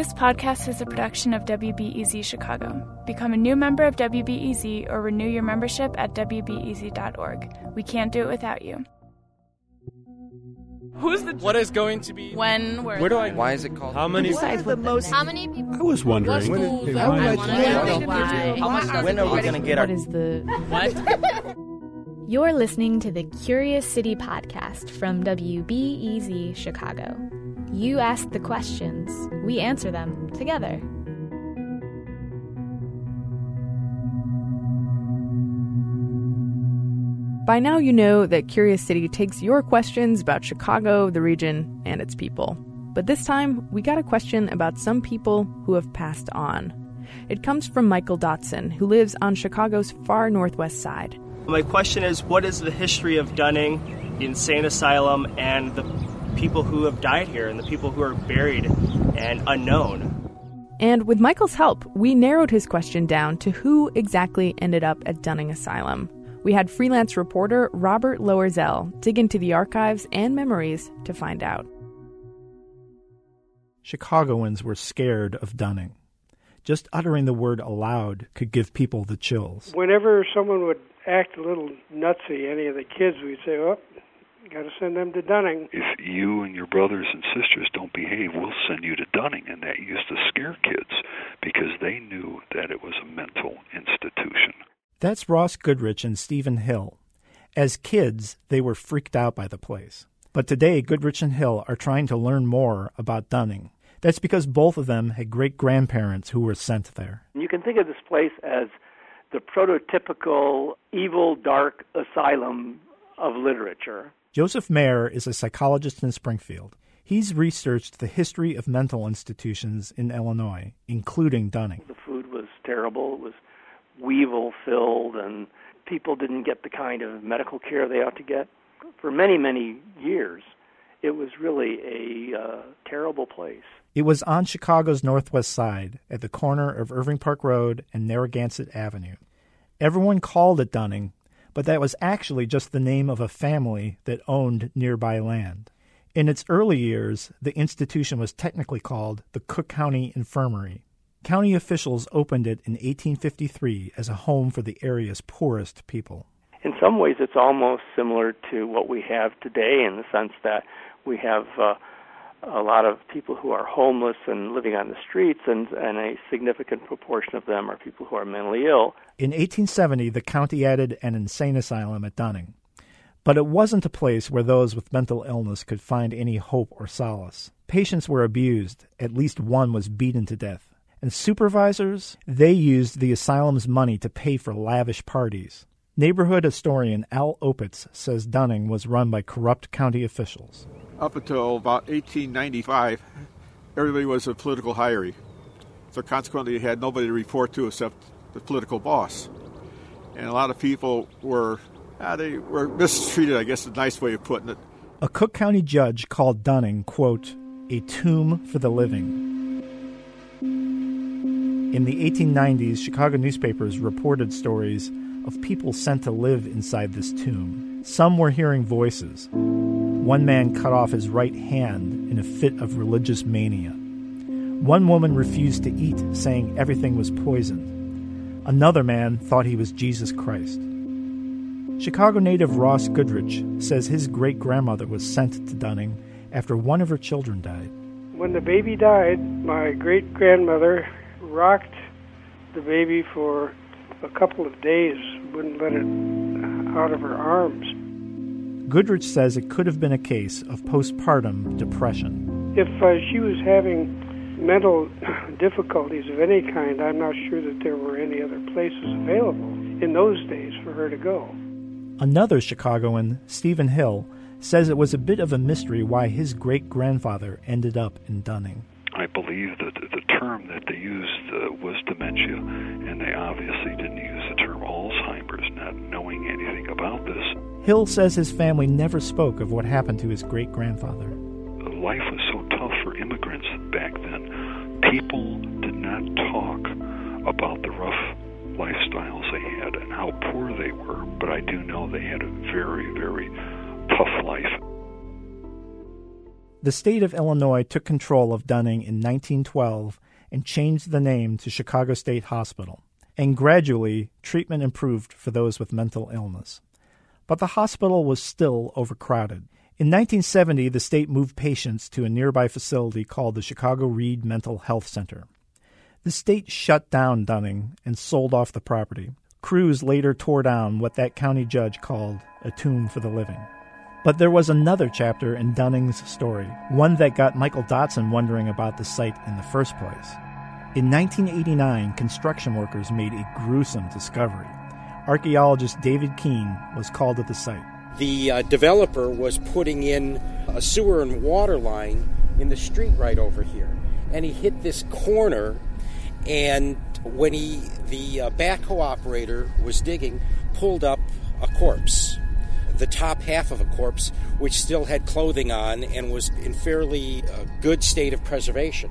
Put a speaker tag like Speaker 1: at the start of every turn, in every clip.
Speaker 1: This podcast is a production of WBEZ Chicago. Become a new member of WBEZ or renew your membership at WBEZ.org. We can't do it without you.
Speaker 2: Who's the?
Speaker 3: What is going to be?
Speaker 2: When? Where?
Speaker 3: Where do I?
Speaker 4: Why is it called?
Speaker 3: How many?
Speaker 5: the most?
Speaker 6: How many people?
Speaker 7: I was wondering.
Speaker 6: What
Speaker 7: When,
Speaker 6: I wanna know why.
Speaker 4: How much when are we going to get our
Speaker 5: What is the
Speaker 3: What?
Speaker 8: You're listening to the Curious City podcast from WBEZ Chicago. You ask the questions, we answer them together.
Speaker 5: By now, you know that Curious City takes your questions about Chicago, the region, and its people. But this time, we got a question about some people who have passed on. It comes from Michael Dotson, who lives on Chicago's far northwest side.
Speaker 9: My question is what is the history of Dunning, the insane asylum, and the people who have died here and the people who are buried and unknown?
Speaker 5: And with Michael's help, we narrowed his question down to who exactly ended up at Dunning Asylum. We had freelance reporter Robert Loerzel dig into the archives and memories to find out.
Speaker 10: Chicagoans were scared of Dunning. Just uttering the word aloud could give people the chills.
Speaker 11: Whenever someone would act a little nutsy, any of the kids, we'd say, "Oh, got to send them to Dunning."
Speaker 12: if you and your brothers and sisters don't behave, we'll send you to Dunning. And that used to scare kids because they knew that it was a mental institution.
Speaker 10: That's Ross Goodrich and Stephen Hill. As kids, they were freaked out by the place. But today, Goodrich and Hill are trying to learn more about Dunning. That's because both of them had great grandparents who were sent there.
Speaker 13: You can think of this place as the prototypical evil, dark asylum of literature.
Speaker 10: Joseph Mehr is a psychologist in Springfield. He's researched the history of mental institutions in Illinois, including Dunning.
Speaker 13: The food was terrible, it was weevil filled, and people didn't get the kind of medical care they ought to get. For many, many years, it was really a uh, terrible place.
Speaker 10: It was on Chicago's northwest side, at the corner of Irving Park Road and Narragansett Avenue. Everyone called it Dunning, but that was actually just the name of a family that owned nearby land. In its early years, the institution was technically called the Cook County Infirmary. County officials opened it in 1853 as a home for the area's poorest people.
Speaker 13: In some ways, it's almost similar to what we have today in the sense that we have uh, a lot of people who are homeless and living on the streets, and, and a significant proportion of them are people who are mentally ill.
Speaker 10: In 1870, the county added an insane asylum at Dunning. But it wasn't a place where those with mental illness could find any hope or solace. Patients were abused, at least one was beaten to death. And supervisors, they used the asylum's money to pay for lavish parties. Neighborhood historian Al Opitz says Dunning was run by corrupt county officials.
Speaker 7: Up until about 1895, everybody was a political hiree. So consequently, you had nobody to report to except the political boss. And a lot of people were, ah, they were mistreated, I guess is a nice way of putting it.
Speaker 10: A Cook County judge called Dunning, quote, a tomb for the living. In the 1890s, Chicago newspapers reported stories of people sent to live inside this tomb. Some were hearing voices. One man cut off his right hand in a fit of religious mania. One woman refused to eat, saying everything was poisoned. Another man thought he was Jesus Christ. Chicago native Ross Goodrich says his great grandmother was sent to Dunning after one of her children died.
Speaker 11: When the baby died, my great grandmother rocked the baby for a couple of days, wouldn't let it out of her arms.
Speaker 10: Goodrich says it could have been a case of postpartum depression.
Speaker 11: If uh, she was having mental difficulties of any kind, I'm not sure that there were any other places available in those days for her to go.
Speaker 10: Another Chicagoan, Stephen Hill, says it was a bit of a mystery why his great grandfather ended up in Dunning.
Speaker 12: I believe that the term that they used uh, was dementia, and they obviously didn't use not knowing anything about this.
Speaker 10: Hill says his family never spoke of what happened to his great grandfather.
Speaker 12: Life was so tough for immigrants back then. People did not talk about the rough lifestyles they had and how poor they were, but I do know they had a very, very tough life.
Speaker 10: The state of Illinois took control of Dunning in 1912 and changed the name to Chicago State Hospital, and gradually treatment improved for those with mental illness. But the hospital was still overcrowded. In 1970, the state moved patients to a nearby facility called the Chicago Read Mental Health Center. The state shut down Dunning and sold off the property. Crews later tore down what that county judge called a tomb for the living. But there was another chapter in Dunning's story, one that got Michael Dotson wondering about the site in the first place. In 1989, construction workers made a gruesome discovery. Archaeologist David Keene was called to the site.
Speaker 2: The uh, developer was putting in a sewer and water line in the street right over here, and he hit this corner. And when he, the uh, backhoe operator was digging, pulled up a corpse the top half of a corpse, which still had clothing on and was in fairly uh, good state of preservation.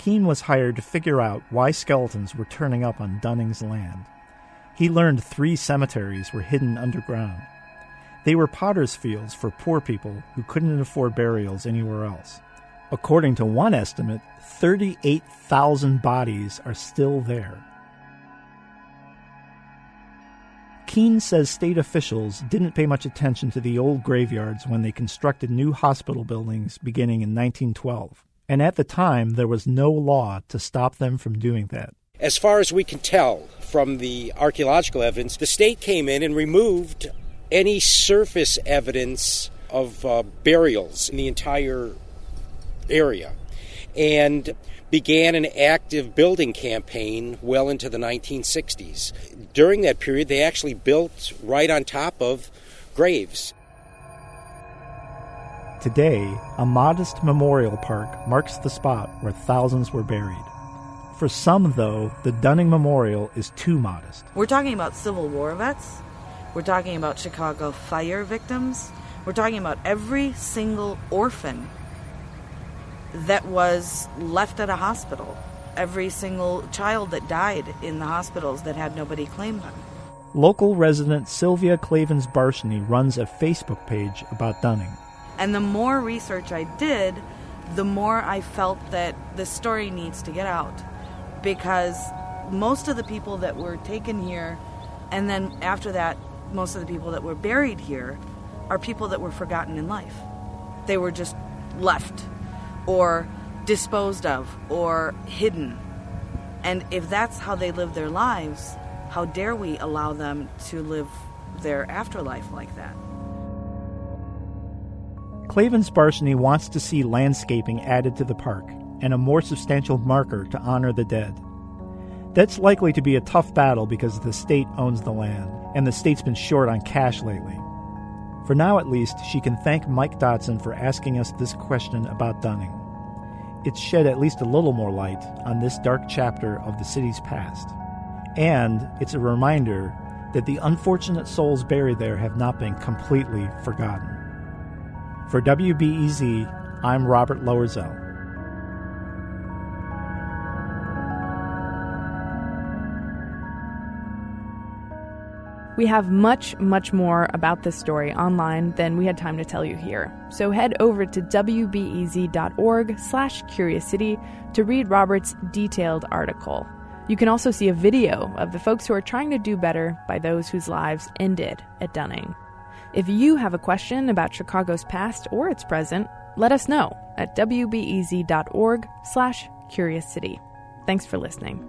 Speaker 10: Keene was hired to figure out why skeletons were turning up on Dunning's land. He learned three cemeteries were hidden underground. They were potter's fields for poor people who couldn't afford burials anywhere else. According to one estimate, 38,000 bodies are still there. Keene says state officials didn't pay much attention to the old graveyards when they constructed new hospital buildings beginning in 1912. And at the time, there was no law to stop them from doing that.
Speaker 2: As far as we can tell from the archaeological evidence, the state came in and removed any surface evidence of uh, burials in the entire area. And began an active building campaign well into the 1960s. During that period, they actually built right on top of graves.
Speaker 10: Today, a modest memorial park marks the spot where thousands were buried. For some, though, the Dunning Memorial is too modest.
Speaker 4: We're talking about Civil War vets. We're talking about Chicago fire victims. We're talking about every single orphan that was left at a hospital. Every single child that died in the hospitals that had nobody claim them.
Speaker 10: Local resident Sylvia Clavens Barshney runs a Facebook page about Dunning.
Speaker 4: And the more research I did, the more I felt that the story needs to get out. Because most of the people that were taken here, and then after that, most of the people that were buried here, are people that were forgotten in life. They were just left or disposed of or hidden. And if that's how they live their lives, how dare we allow them to live their afterlife like that?
Speaker 10: Clavens Barshney wants to see landscaping added to the park and a more substantial marker to honor the dead. That's likely to be a tough battle because the state owns the land, and the state's been short on cash lately. For now, at least, she can thank Mike Dotson for asking us this question about Dunning. It's shed at least a little more light on this dark chapter of the city's past. And it's a reminder that the unfortunate souls buried there have not been completely forgotten. For WBEZ, I'm Robert Loerzel.
Speaker 5: We have much, much more about this story online than we had time to tell you here. So head over to wbez.org slash curious city to read Robert's detailed article. You can also see a video of the folks who are trying to do better by those whose lives ended at Dunning. If you have a question about Chicago's past or its present, let us know at wbez.org slash curious city. Thanks for listening.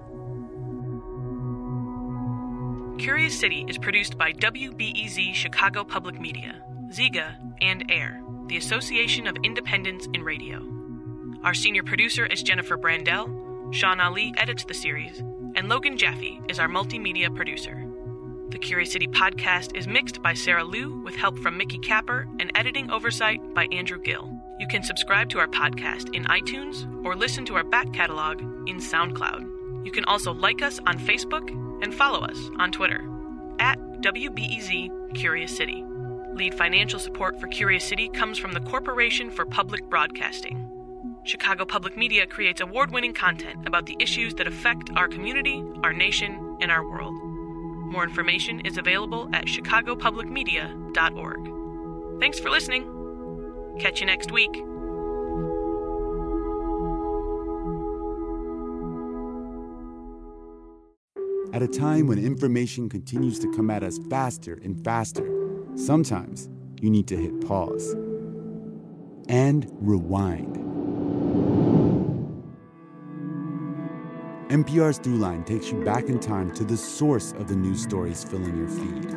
Speaker 6: Curious City is produced by WBEZ Chicago Public Media, Zeega, and AIR, the Association of Independents in Radio. Our senior producer is Jennifer Brandel, Shawn Allee edits the series, and Logan Jaffe is our multimedia producer. The Curious City podcast is mixed by Sarah Liu with help from Mickey Capper and editing oversight by Andrew Gill. You can subscribe to our podcast in iTunes or listen to our back catalog in SoundCloud. You can also like us on Facebook and follow us on Twitter at WBEZ Curious City. Lead financial support for Curious City comes from the Corporation for Public Broadcasting. Chicago Public Media creates award winning content about the issues that affect our community, our nation, and our world. More information is available at chicagopublicmedia.org. Thanks for listening. Catch you next week.
Speaker 14: At a time when information continues to come at us faster and faster, sometimes you need to hit pause and rewind. NPR's Throughline takes you back in time to the source of the news stories filling your feed.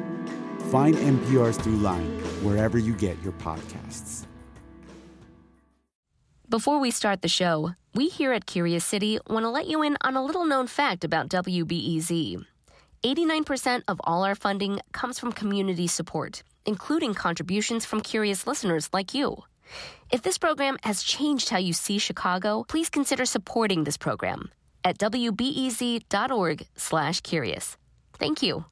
Speaker 14: Find NPR's Throughline wherever you get your podcasts.
Speaker 15: Before we start the show, we here at Curious City want to let you in on a little known fact about WBEZ. 89% of all our funding comes from community support, including contributions from curious listeners like you. If this program has changed how you see Chicago, please consider supporting this program at wbez.org slash curious. Thank you.